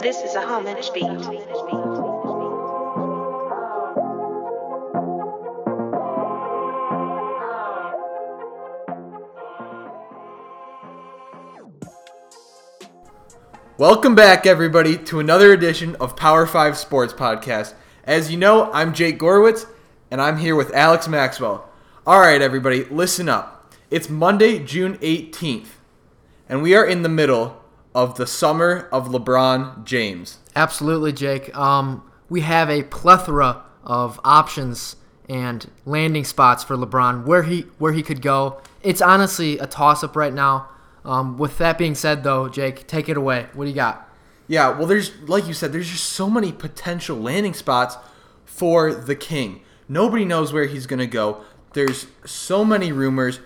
this is a homage beat. Welcome back, everybody, to another edition of Power 5 Sports Podcast. As you know, I'm Jake Gorwitz, and I'm here with Alex Maxwell. All right, everybody, listen up. It's Monday, June 18th, and we are in the middle of the summer of LeBron James. Absolutely, Jake. Um, we have a plethora of options and landing spots for LeBron where he where he could go. It's honestly a toss up right now. Um, with that being said, though, Jake, take it away. What do you got? Yeah, well, there's, like you said, there's just so many potential landing spots for the King. Nobody knows where he's going to go. There's so many rumors.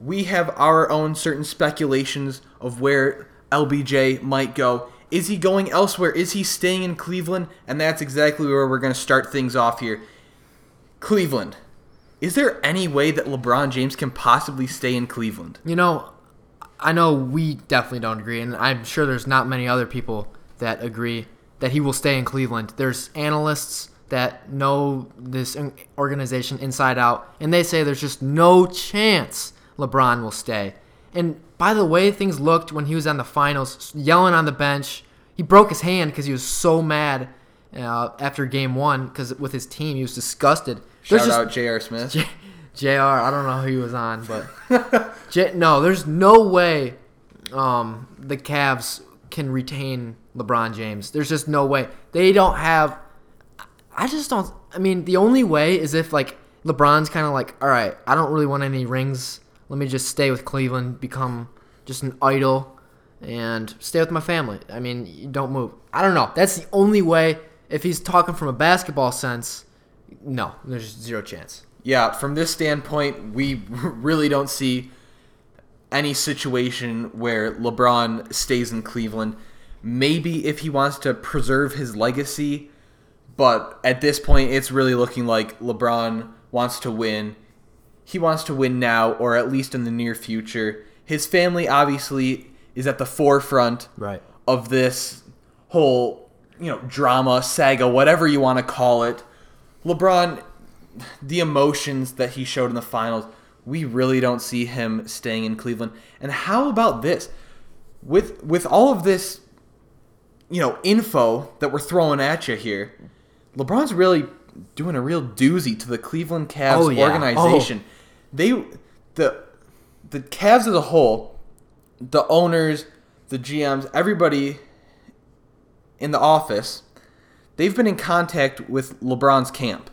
We have our own certain speculations of where LBJ might go. Is he going elsewhere? Is he staying in Cleveland? And that's exactly where we're going to start things off here. Cleveland. Is there any way that LeBron James can possibly stay in Cleveland? You know, I know we definitely don't agree, and I'm sure there's not many other people that agree that he will stay in Cleveland. There's analysts that know this organization inside out, and they say there's just no chance LeBron will stay. And by the way things looked when he was on the finals, yelling on the bench, he broke his hand because he was so mad uh, after game one because with his team he was disgusted. Shout There's out J.R. Smith. J- JR, I don't know who he was on, but J- no, there's no way um, the Cavs can retain LeBron James. There's just no way. They don't have. I just don't. I mean, the only way is if like LeBron's kind of like, all right, I don't really want any rings. Let me just stay with Cleveland, become just an idol, and stay with my family. I mean, don't move. I don't know. That's the only way. If he's talking from a basketball sense, no, there's zero chance. yeah, from this standpoint, we really don't see any situation where LeBron stays in Cleveland. Maybe if he wants to preserve his legacy, but at this point, it's really looking like LeBron wants to win. He wants to win now, or at least in the near future. His family obviously is at the forefront Right. of this whole, you know, drama, saga, whatever you want to call it. LeBron, the emotions that he showed in the finals, we really don't see him staying in Cleveland. And how about this? With with all of this, you know, info that we're throwing at you here, LeBron's really doing a real doozy to the Cleveland Cavs Oh, yeah. Oh. organization. They the the Cavs as a whole, the owners, the GMs, everybody in the office, they've been in contact with LeBron's camp.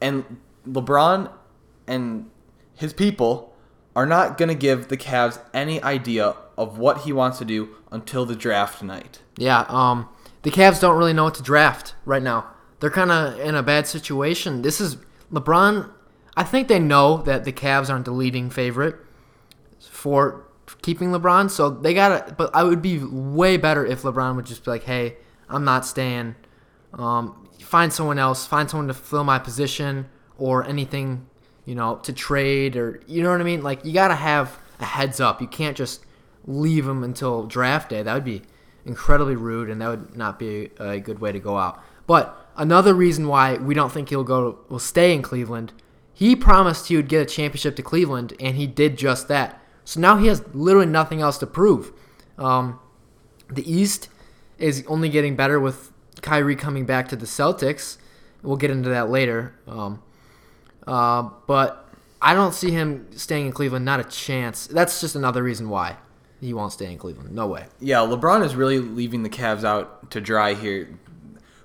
And LeBron and his people are not going to give the Cavs any idea of what he wants to do until the draft night. Yeah, um, the Cavs don't really know what to draft right now. They're kind of in a bad situation. This is LeBron. I think they know that the Cavs aren't the leading favorite for keeping LeBron, so they gotta. But I would be way better if LeBron would just be like, "Hey, I'm not staying. Um, find someone else. Find someone to fill my position or anything, you know, to trade or you know what I mean. Like you gotta have a heads up. You can't just leave him until draft day. That would be incredibly rude, and that would not be a good way to go out. But another reason why we don't think he'll go will stay in Cleveland. He promised he would get a championship to Cleveland, and he did just that. So now he has literally nothing else to prove. Um, the East is only getting better with Kyrie coming back to the Celtics. We'll get into that later. Um, uh, but I don't see him staying in Cleveland. Not a chance. That's just another reason why he won't stay in Cleveland. No way. Yeah, LeBron is really leaving the Cavs out to dry here.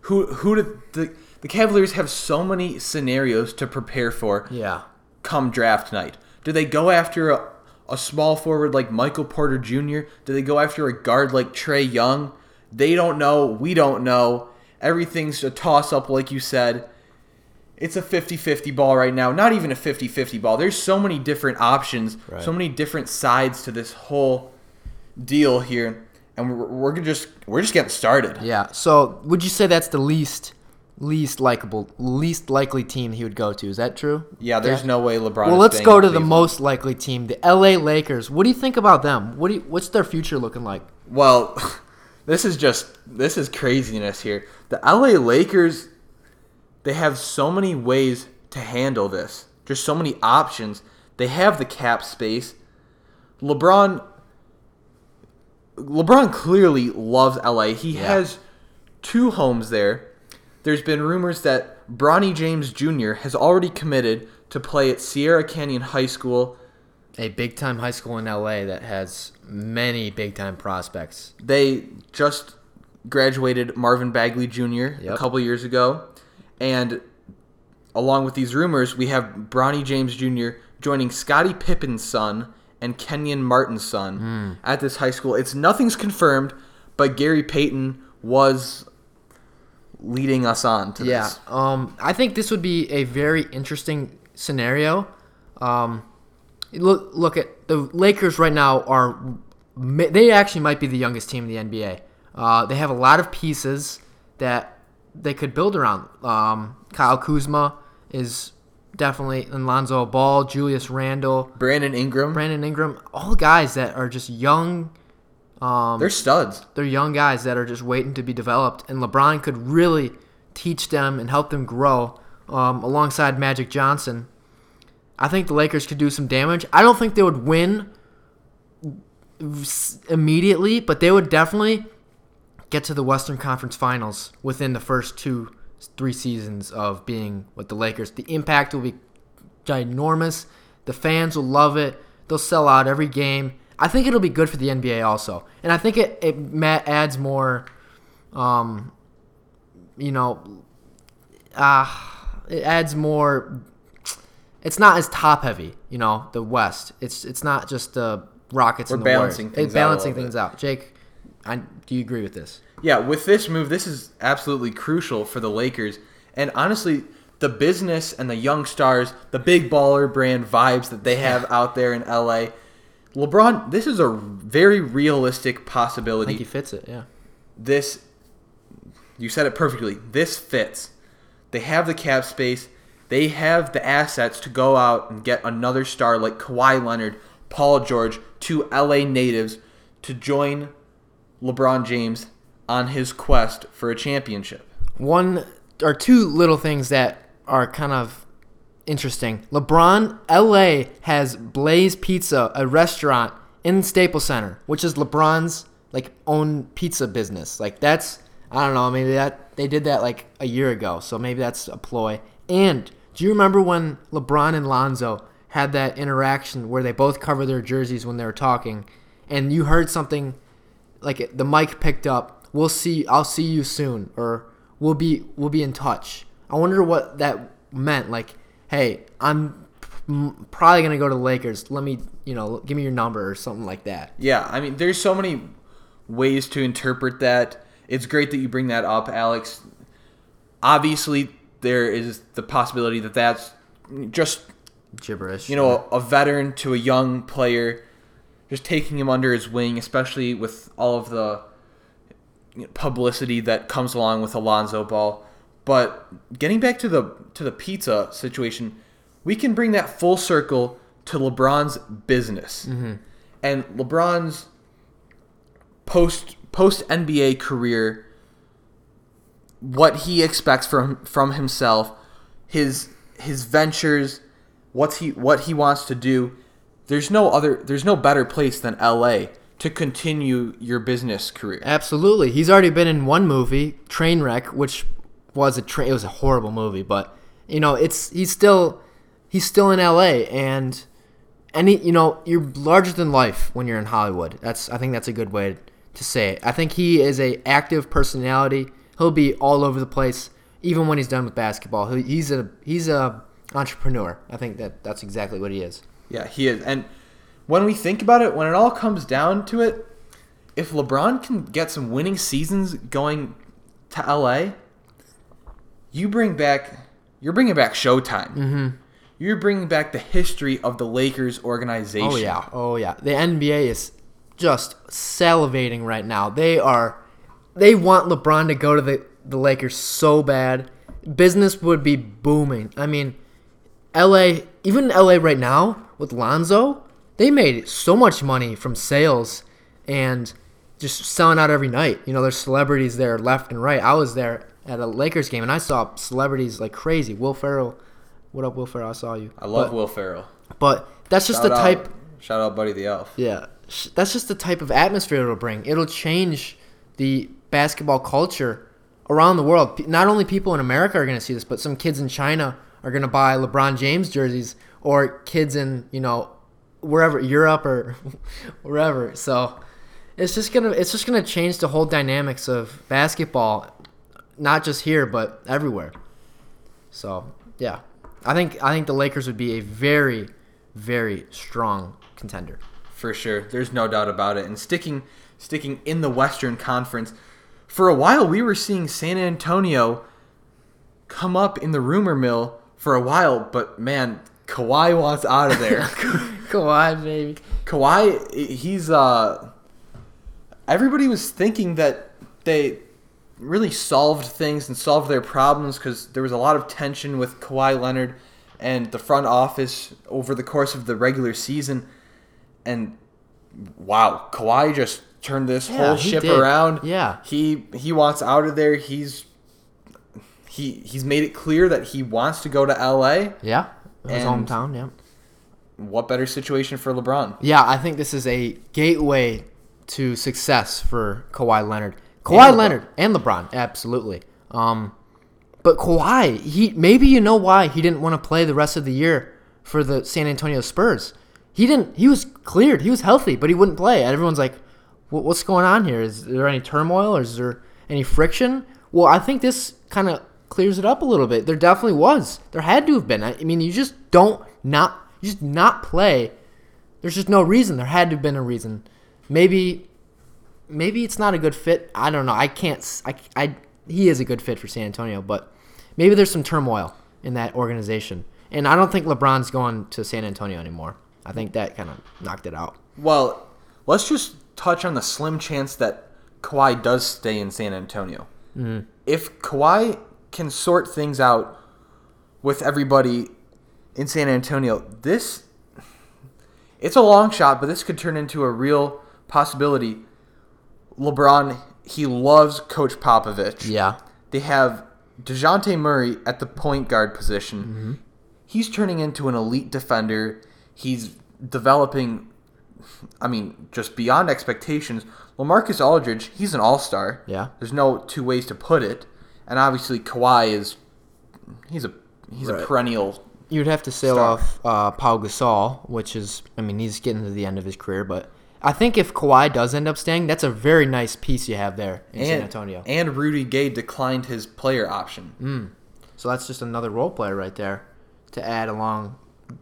Who who did the the Cavaliers have so many scenarios to prepare for Yeah. come draft night? Do they go after a, a small forward like Michael Porter Jr.? Do they go after a guard like Trae Young? They don't know. We don't know. Everything's a toss up, like you said. It's a 50 50 ball right now. Not even a 50 50 ball. There's so many different options, Right. so many different sides to this whole deal here. And we're, we're just we're just getting started. Yeah. So would you say that's the least least likable, least likely team he would go to? Is that true? Yeah, there's Yeah. no way LeBron. Well, let's go to the most likely team, the LA Lakers. What do you think about them? What do you, what's their future looking like? Well, this is just this is craziness here. The LA Lakers they have so many ways to handle this. There's so many options. They have the cap space. LeBron LeBron clearly loves LA. He Yeah. has two homes there. There's been rumors that Bronny James Jr. has already committed to play at Sierra Canyon High School. A big time high school in LA that has many big time prospects. They just graduated Marvin Bagley Jr. a couple years ago, and along with these rumors, we have Bronny James Jr. joining Scottie Pippen's son and Kenyon Martin's son Hmm. at this high school. It's nothing's confirmed, but Gary Payton was leading us on to Yeah, this. um, I think this would be a very interesting scenario. Um, look, look at the Lakers right now are they actually might be the youngest team in the NBA. Uh, they have a lot of pieces that they could build around. Um, Kyle Kuzma is definitely and Lonzo Ball, Julius Randle, Brandon Ingram, Brandon Ingram, all guys that are just young. Um, they're studs. they're young guys that are just waiting to be developed, and LeBron could really teach them and help them grow um, alongside Magic Johnson. I think the Lakers could do some damage. I don't think they would win immediately, but they would definitely get to the Western Conference Finals within the first two, three seasons of being with the Lakers. The impact will be ginormous. The fans will love it. They'll sell out every game. I think it'll be good for the NBA also, and I think it it adds more, um, you know, ah, it adds more. It's not as top heavy, you know, the West. It's it's not just the Rockets. We're and the balancing Warriors. things It's balancing little things out. Jake, I, do you agree with this? Yeah, with this move, this is absolutely crucial for the Lakers. And honestly, the business and the young stars, the big baller brand vibes that they have out there in LA. LeBron, this is a very realistic possibility. I think he fits it. Yeah. This, you said it perfectly. This fits. They have the cap space. They have the assets to go out and get another star like Kawhi Leonard, Paul George, two LA natives to join LeBron James on his quest for a championship. One or two little things that are kind of interesting. LeBron, LA has Blaze Pizza, a restaurant in Staples Center, which is LeBron's like own pizza business. Like that's I don't know, maybe that they did that like a year ago, so maybe that's a ploy. And do you remember when LeBron and Lonzo had that interaction where they both covered their jerseys when they were talking, and you heard something like the mic picked up we'll see i'll see you soon or we'll be we'll be in touch i wonder what that meant like hey i'm probably gonna go to the lakers let me you know give me your number or something like that Yeah, I mean, there's so many ways to interpret that. It's great that you bring that up, Alex. Obviously, there is the possibility that that's just gibberish you know a, veteran to a young player, just taking him under his wing, especially with all of the publicity that comes along with Alonzo Ball. But getting back to the to the pizza situation, we can bring that full circle to LeBron's business mm-hmm. and LeBron's post post NBA career. What he expects from from himself, his his ventures, what's he what he wants to do. There's no other. There's no better place than L.A. to continue your business career. absolutely he's already been in one movie trainwreck which was a it was a horrible movie but you know it's he's still he's still in la and any you know you're larger than life when you're in hollywood. That's i think that's a good way to say it. I think he is a active personality. He'll be all over the place even when he's done with basketball. He- he's a he's a entrepreneur. I think that that's exactly what he is. Yeah, he is. And when we think about it, when it all comes down to it, if LeBron can get some winning seasons going to LA, you bring back you're bringing back Showtime. Mm-hmm. You're bringing back the history of the Lakers organization. Oh yeah, oh yeah. The NBA is just salivating right now. They are, they want LeBron to go to the the Lakers so bad. Business would be booming. I mean, LA, even LA right now with Lonzo, they made so much money from sales, and just selling out every night. You know, there's celebrities there left and right. I was there at a Lakers game and I saw celebrities like crazy. Will Ferrell, what up, Will Ferrell? I saw you. I love But, Will Ferrell. but that's just Shout the out- type. Shout out, Buddy the Elf. Yeah, sh- that's just the type of atmosphere it'll bring. It'll change the basketball culture around the world. P- Not only people in America are going to see this, but some kids in China are going to buy LeBron James jerseys, or kids in you know wherever Europe or wherever. So it's just gonna it's just gonna change the whole dynamics of basketball, not just here but everywhere. So yeah, I think I think the Lakers would be a very very strong contender. For sure. There's no doubt about it. And sticking sticking in the Western Conference, for a while we were seeing San Antonio come up in the rumor mill for a while, but man, Kawhi wants out of there. Kawhi, baby. Kawhi, he's uh everybody was thinking that they really solved things and solved their problems because there was a lot of tension with Kawhi Leonard and the front office over the course of the regular season. And wow, Kawhi just turned this Yeah, whole ship did. around. Yeah. He he wants out of there. He's he he's made it clear that he wants to go to LA. Yeah, his hometown. Yeah. What better situation for LeBron? Yeah, I think this is a gateway to success for Kawhi Leonard. Kawhi LeBron. Leonard and LeBron, absolutely. Um, but Kawhi, he maybe you know why he didn't want to play the rest of the year for the San Antonio Spurs. He didn't. He was cleared. He was healthy, but he wouldn't play. And everyone's like, "What- "What's going on here? Is there any turmoil or is there any friction?" Well, I think this kind of clears it up a little bit. There definitely was. There had to have been. I I mean, you just don't not you just not play there's just no reason. There had to have been a reason. Maybe, maybe it's not a good fit. I don't know. I can't. I, I he is a good fit for San Antonio, but maybe there's some turmoil in that organization. And I don't think LeBron's going to San Antonio anymore. I think that kind of knocked it out. Well, let's just touch on the slim chance that Kawhi does stay in San Antonio. Mm-hmm. If Kawhi can sort things out with everybody in San Antonio, this it's a long shot, but this could turn into a real possibility. LeBron, he loves Coach Popovich. Yeah. They have DeJounte Murray at the point guard position. He's turning into an elite defender. He's developing, I mean, just beyond expectations. Lamarcus Aldridge, he's an all star. Yeah. There's no two ways to put it. And obviously Kawhi is he's a he's a perennial You'd have to sail Star. off uh, Pau Gasol, which is, I mean, he's getting to the end of his career, but I think if Kawhi does end up staying, that's a very nice piece you have there in San Antonio. and Rudy Gay declined his player option. So that's just another role player right there to add along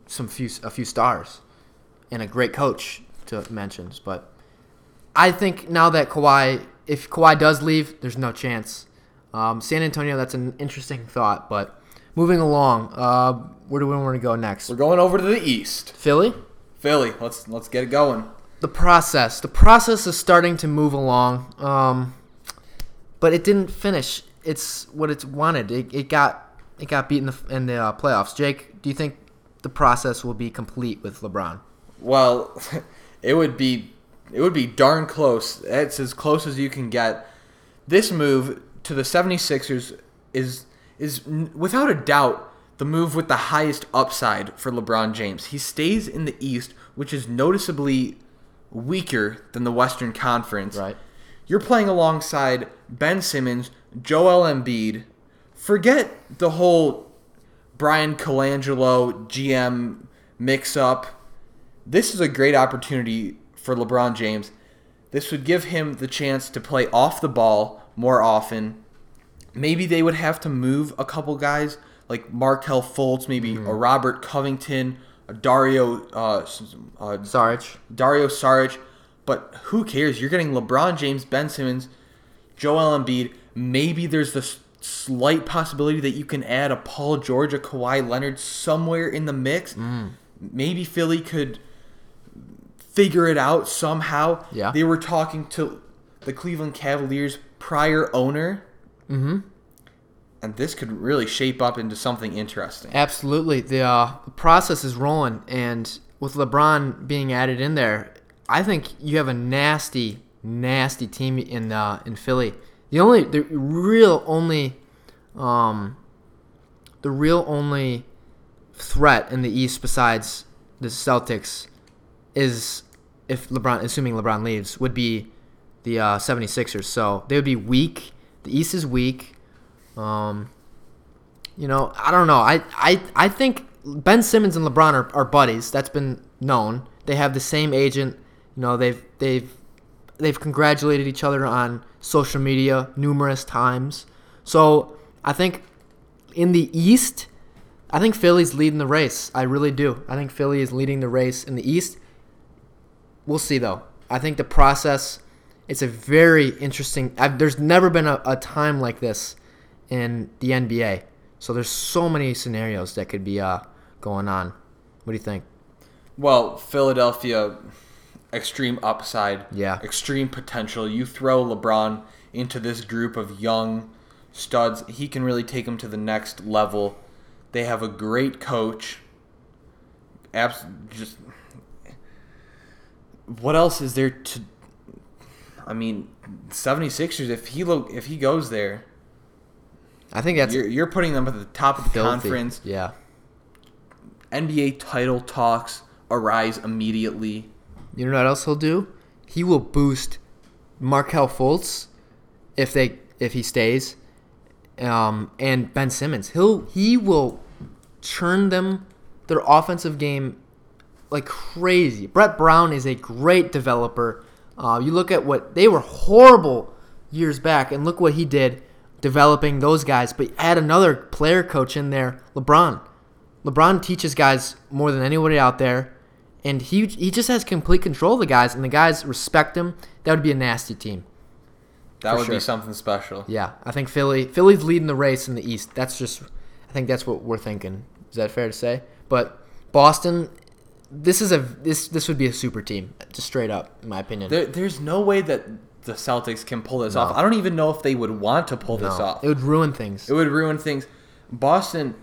some few a few stars and a great coach to mention. But I think now that Kawhi, if Kawhi does leave, there's no chance. Um, San Antonio, that's an interesting thought. But moving along, uh, where do we want to go next? We're going over to the East. Philly. Philly, let's let's get it going. The process. The process is starting to move along, um, but it didn't finish. It's what it's wanted. It, it got it got beat in the in the uh, playoffs. Jake, do you think the process will be complete with LeBron? Well, it would be it would be darn close. It's as close as you can get. This move to the 76ers is is without a doubt the move with the highest upside for LeBron James. He stays in the East, which is noticeably weaker than the Western Conference. Right. You're playing alongside Ben Simmons, Joel Embiid. Forget the whole Bryan Colangelo GM mix up. This is a great opportunity for LeBron James. This would give him the chance to play off the ball more often. Maybe they would have to move a couple guys like Markelle Fultz, maybe mm-hmm. a Robert Covington, Dario uh, uh, Sarge. Dario Saric, but who cares? You're getting LeBron James, Ben Simmons, Joel Embiid. Maybe there's the slight possibility that you can add a Paul George, a Kawhi Leonard somewhere in the mix. Maybe Philly could figure it out somehow. Yeah. They were talking to the Cleveland Cavaliers prior owner. Mm-hmm. And this could really shape up into something interesting. Absolutely. The, uh, process is rolling, and with LeBron being added in there, I think you have a nasty nasty team in uh, in Philly. The only the real only um, the real only threat in the East besides the Celtics is if LeBron, assuming LeBron leaves, would be the uh, 76ers. So they would be weak. The East is weak. Um, you know, I don't know. I, I, I think Ben Simmons and LeBron are, are buddies. That's been known. They have the same agent. You know, they've they've they've congratulated each other on social media numerous times. So I think in the East, I think Philly's leading the race. I really do. I think Philly is leading the race in the East. We'll see though. I think the process. It's a very interesting. I've, there's never been a, a time like this in the NBA. So there's so many scenarios that could be uh, going on. What do you think? Well, Philadelphia, extreme upside, Yeah. extreme potential. You throw LeBron into this group of young studs, he can really take them to the next level. They have a great coach. Abs- just what else is there to I mean, 76ers if he lo- if he goes there, I think that's you're, you're putting them at the top of the filthy. conference. Yeah. NBA title talks arise immediately. You know what else he'll do? He will boost Markelle Fultz if they if he stays, um, and Ben Simmons. He'll he will churn them their offensive game like crazy. Brett Brown is a great developer. Uh, you look at what they were horrible years back, and look what he did developing those guys. But add another player coach in there, LeBron. LeBron teaches guys more than anybody out there, and he he just has complete control of the guys, and the guys respect him. That would be a nasty team. That would sure. be something special. Yeah, I think Philly Philly's leading the race in the East. That's just I think that's what we're thinking. Is that fair to say? But Boston, this is a this this would be a super team, just straight up, in my opinion. There, there's no way that the Celtics can pull this No. off. I don't even know if they would want to pull No, this off. It would ruin things. It would ruin things. Boston,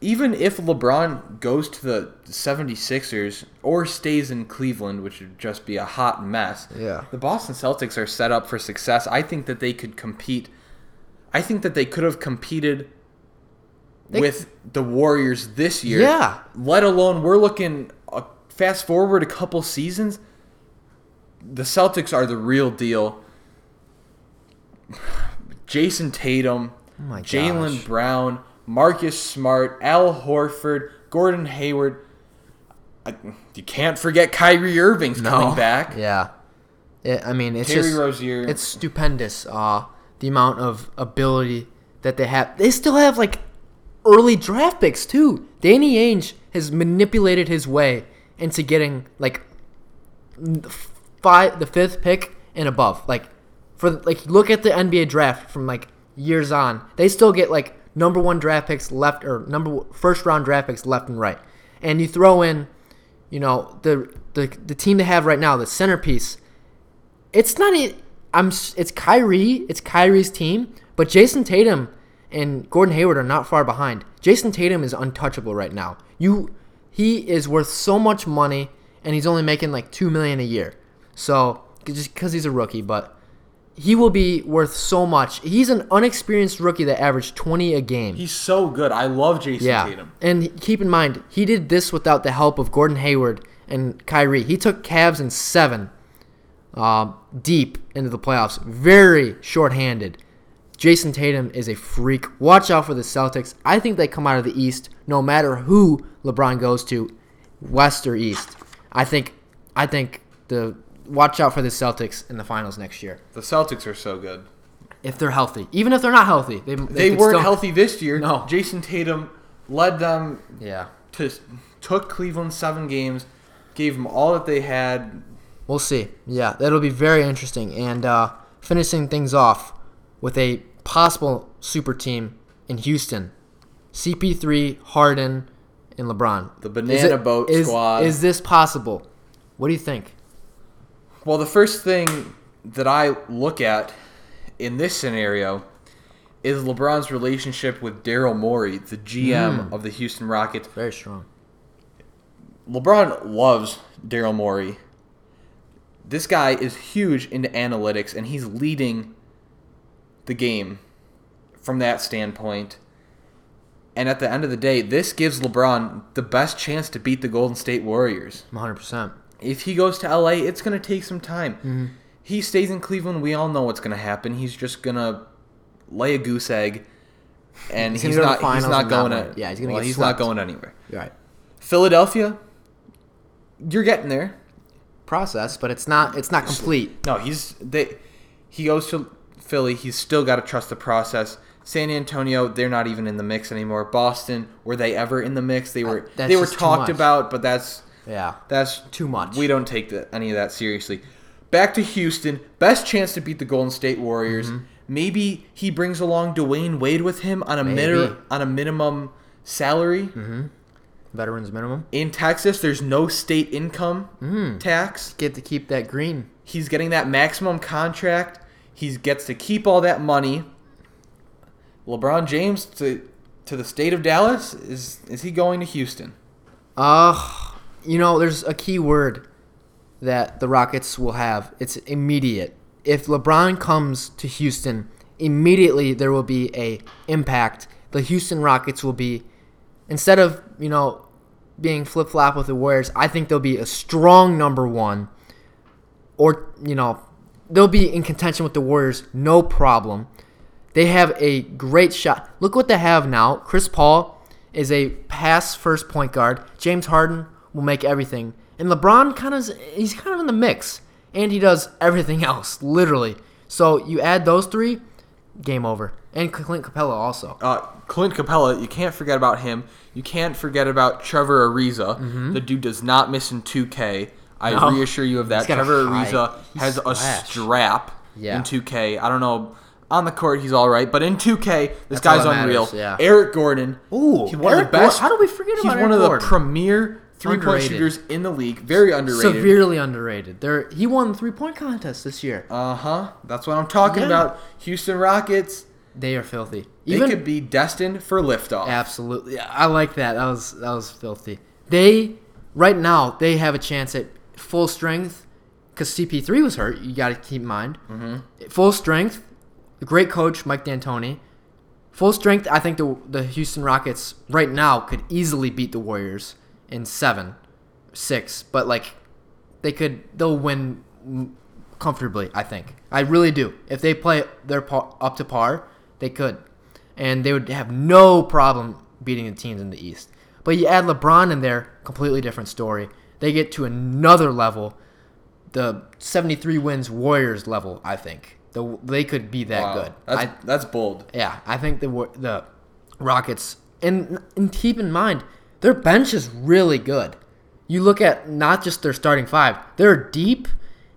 even if LeBron goes to the 76ers or stays in Cleveland, which would just be a hot mess, Yeah. the Boston Celtics are set up for success. I think that they could compete. I think that they could have competed They- with the Warriors this year. Yeah. Let alone, we're looking uh, fast forward a couple seasons. The Celtics are the real deal. Jayson Tatum, Oh Jalen. Brown, Marcus Smart, Al Horford, Gordon Hayward. I, you can't forget Kyrie Irving's coming back. Yeah. It, I mean, it's Terry just Rozier. it's stupendous. Uh, the amount of ability that they have. They still have like early draft picks too. Danny Ainge has manipulated his way into getting like five, the fifth pick and above. Like for like look at the NBA draft from like years on. They still get like number one draft picks left or number first round draft picks left and right. And you throw in, you know, the the the team they have right now, the centerpiece. It's not a, I'm it's Kyrie, it's Kyrie's team, but Jayson Tatum and Gordon Hayward are not far behind. Jayson Tatum is untouchable right now. You he is worth so much money and he's only making like 2 million a year. So, just cuz he's a rookie, but he will be worth so much. He's an unexperienced rookie that averaged 20 a game. He's so good. I love Jayson Yeah. Tatum. And keep in mind, he did this without the help of Gordon Hayward and Kyrie. He took Cavs in seven uh, deep into the playoffs. Very short-handed. Jayson Tatum is a freak. Watch out for the Celtics. I think they come out of the East no matter who LeBron goes to, West or East. I think I think the watch out for the Celtics in the finals next year. The Celtics are so good. If they're healthy. Even if they're not healthy. They, They, could weren't still- healthy this year. No. Jayson Tatum led them Yeah. to took Cleveland seven games, gave them all that they had. We'll see. Yeah, that'll be very interesting. And uh, finishing things off with a possible super team in Houston CP3, Harden, and LeBron. The banana it- boat is- squad. Is this possible? What do you think? Well, the first thing that I look at in this scenario is LeBron's relationship with Daryl Morey, the GM Hmm. of the Houston Rockets. Very strong. LeBron loves Daryl Morey. this guy is huge into analytics and he's leading the game from that standpoint. And at the end of the day, this gives LeBron the best chance to beat the Golden State Warriors. 100%. If he goes to LA, it's going to take some time. He stays in Cleveland, we all know what's going to happen. He's just going to lay a goose egg and He's he's, gonna go to the not he's not going to Yeah, he's gonna well, he's swept. not going anywhere. Right. Philadelphia, you're getting there. Process, but it's not it's not complete. No, he's they. He goes to Philly. He's still got to trust the process. San Antonio, they're not even in the mix anymore. Boston, were they ever in the mix? They were. Uh, they were talked about, but that's Yeah. that's Too much. We don't take the, any of that seriously. Back to Houston, best chance to beat the Golden State Warriors. Maybe he brings along Dwyane Wade with him on a Mm-hmm. Min- on a minimum salary. Veterans minimum. In Texas, there's no state income Mm. tax. Get to keep that green. He's getting that maximum contract. He gets to keep all that money. LeBron James to to the state of Dallas is is he going to Houston? Uh, you know, there's a key word that the Rockets will have. It's immediate. If LeBron comes to Houston, immediately there will be a impact. The Houston Rockets will be instead of, you know, being flip-flop with the Warriors, I think they'll be a strong number 1 or, you know, they'll be in contention with the Warriors no problem. They have a great shot. Look what they have now. Chris Paul is a pass first point guard. James Harden will make everything. And LeBron kind of he's kind of in the mix. And he does everything else, literally. So you add those three, game over. And Clint Capela also. Uh, Clint Capela, you can't forget about him. You can't forget about Trevor Ariza. The dude does not miss in 2K. I Mm-hmm. No. reassure you of that. He's Trevor Ariza has a strap Yeah. in 2K. I don't know. On the court, he's all right, but in 2K, this That's guy's unreal. yeah. Eric Gordon, Ooh, he's one Eric of the best. Gordon. How do we forget him? He's about one Eric of the Gordon? premier three-point shooters in the league. Very underrated. Severely underrated. There he won three point contest this year. Uh huh. That's what I'm talking Yeah. about. Houston Rockets. They are filthy. They could be destined for liftoff. Absolutely, I like that. That was that was filthy. They right now they have a chance at full strength because CP3 was hurt. You got to keep in mind. Mm-hmm. Full strength, great coach Mike D'Antoni. Full strength. I think the the Houston Rockets right now could easily beat the Warriors in seven, six. But like, they could they'll win comfortably. I think. I really do. If they play their par, up to par, they could, and they would have no problem beating the teams in the East. But you add LeBron in there, completely different story. They get to another level, the 73 wins Warriors level. I think the, they could be that Wow. good. That's, I, that's bold. yeah, I think the the Rockets and and keep in mind their bench is really good. You look at not just their starting five; they're deep,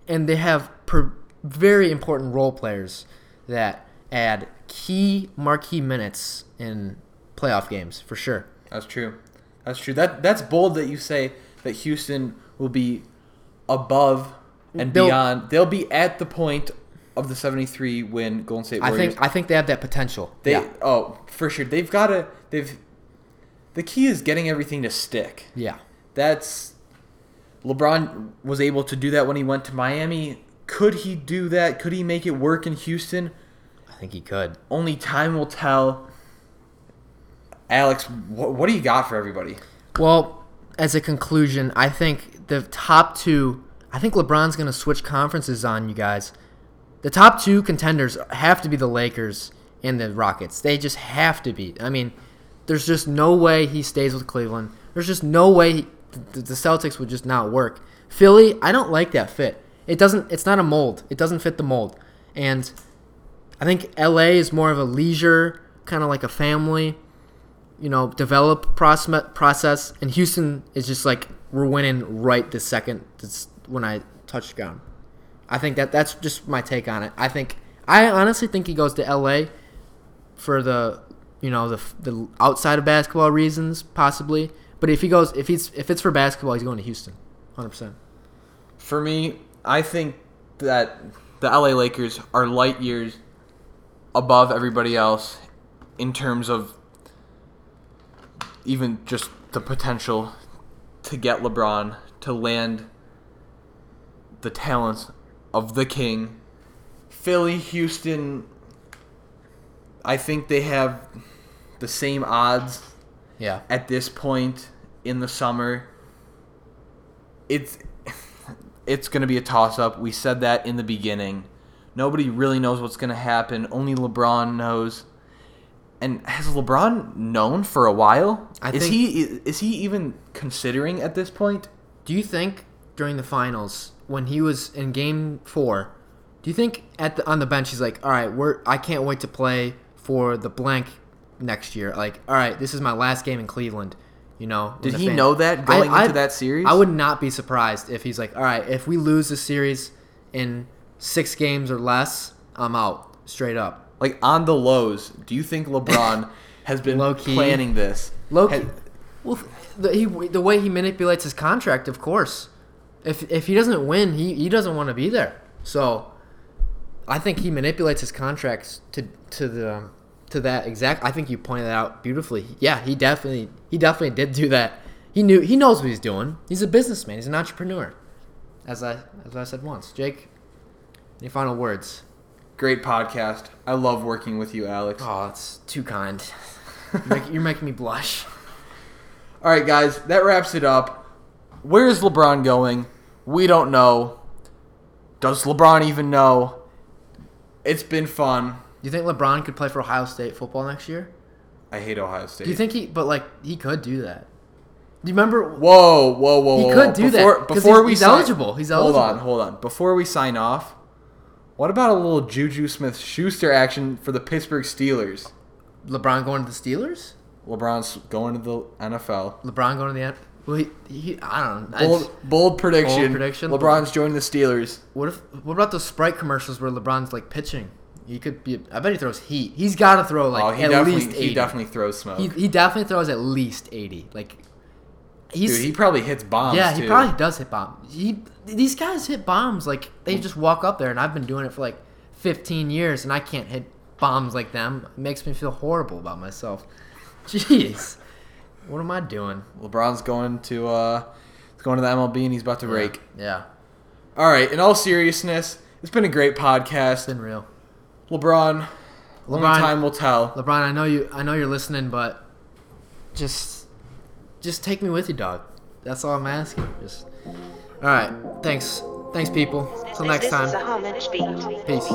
and they have per, very important role players that add key marquee minutes in playoff games for sure. That's true. That's true. That that's bold that you say that Houston will be above and They'll- beyond. They'll be at the point of the 73 win Golden State I think I think they have that potential. they yeah, oh, for sure. They've got to they've the key is getting everything to stick. yeah, That's LeBron was able to do that when he went to Miami. Could he do that? Could he make it work in Houston? I think he could. Only time will tell. Alex, what, what do you got for everybody? Well, as a conclusion, I think the top two. I think LeBron's going to switch conferences on you guys. The top two contenders have to be the Lakers and the Rockets. They just have to be. I mean, there's just no way he stays with Cleveland. There's just no way he, the, the Celtics would just not work. Philly, I don't like that fit. It doesn't. It's not a mold. It doesn't fit the mold. And I think LA is more of a leisure, kind of like a family you know, develop process, and Houston is just like we're winning right this second this, when I touch ground. I think that that's just my take on it. I think I honestly think he goes to LA for the you know the the outside of basketball reasons possibly, but if he goes if he's if it's for basketball, he's going to Houston, hundred percent. For me, I think that the LA Lakers are light years above everybody else in terms of even just the potential to get LeBron to land the talents of the King. Philly, Houston, I think they have the same odds Yeah. at this point in the summer. It's it's going to be a toss up. We said that in the beginning. Nobody really knows what's going to happen. Only LeBron knows. And has LeBron known for a while? I is think- he is he even considering at this point? Do you think during the finals when he was in game 4, do you think at the on the bench he's like, "All right, we're I can't wait to play for the blank next year. Like, all right, this is my last game in Cleveland." You know, Did he fan- know that going I- into I- that series? I would not be surprised if he's like, all right, if we lose the series in six games or less, I'm out straight up. like on the lows. Do you think LeBron has been Low-key. planning this? Low Has- Well, the, he the way he manipulates his contract, of course. If if he doesn't win, he, he doesn't want to be there. So, I think he manipulates his contracts to to the to that exact. I think you pointed that out beautifully. Yeah, he definitely he definitely did do that. He knew he knows what he's doing. He's a businessman. He's an entrepreneur. As I as I said once, Jake. Any final words? Great podcast. I love working with you, Alex. Oh, it's too kind. You're, making, you're making me blush. All right, guys, that wraps it up. Where's LeBron going? We don't know. Does LeBron even know? It's been fun. Do you think LeBron could play for Ohio State football next year? I hate Ohio State. Do you think he? But like, he could do that. Do you remember? Whoa, whoa, whoa! He whoa, could do that, Before he's- we he's sign- eligible. He's eligible. Hold on, hold on. Before we sign off, what about a little Juju Smith-Schuster action for the Pittsburgh Steelers? LeBron going to the Steelers? LeBron's going to the NFL. LeBron going to the? Well, he, he I don't know. Bold, bold prediction. Bold prediction. LeBron's joining the Steelers. What if? What about those Sprite commercials where LeBron's like pitching? He could be. I bet he throws heat. He's got to throw like oh, he at definitely least eighty. he definitely throws smoke. He, he definitely throws at least eighty. Like he's Dude, he probably hits bombs. yeah, he too. probably does hit bombs. He these guys hit bombs like they mm. just walk up there, and I've been doing it for like fifteen years, and I can't hit bombs like them. It makes me feel horrible about myself. Jeez, what am I doing? LeBron's going to uh, he's going to the MLB and he's about to rake. Yeah, All right. In all seriousness, it's been a great podcast. it's been real. LeBron, only LeBron- time will tell. LeBron, I know you. I know you're listening, but just, just take me with you, dog. That's all I'm asking. Just, all right. Thanks. Thanks, people. Till next This is a time. homage beat. Peace.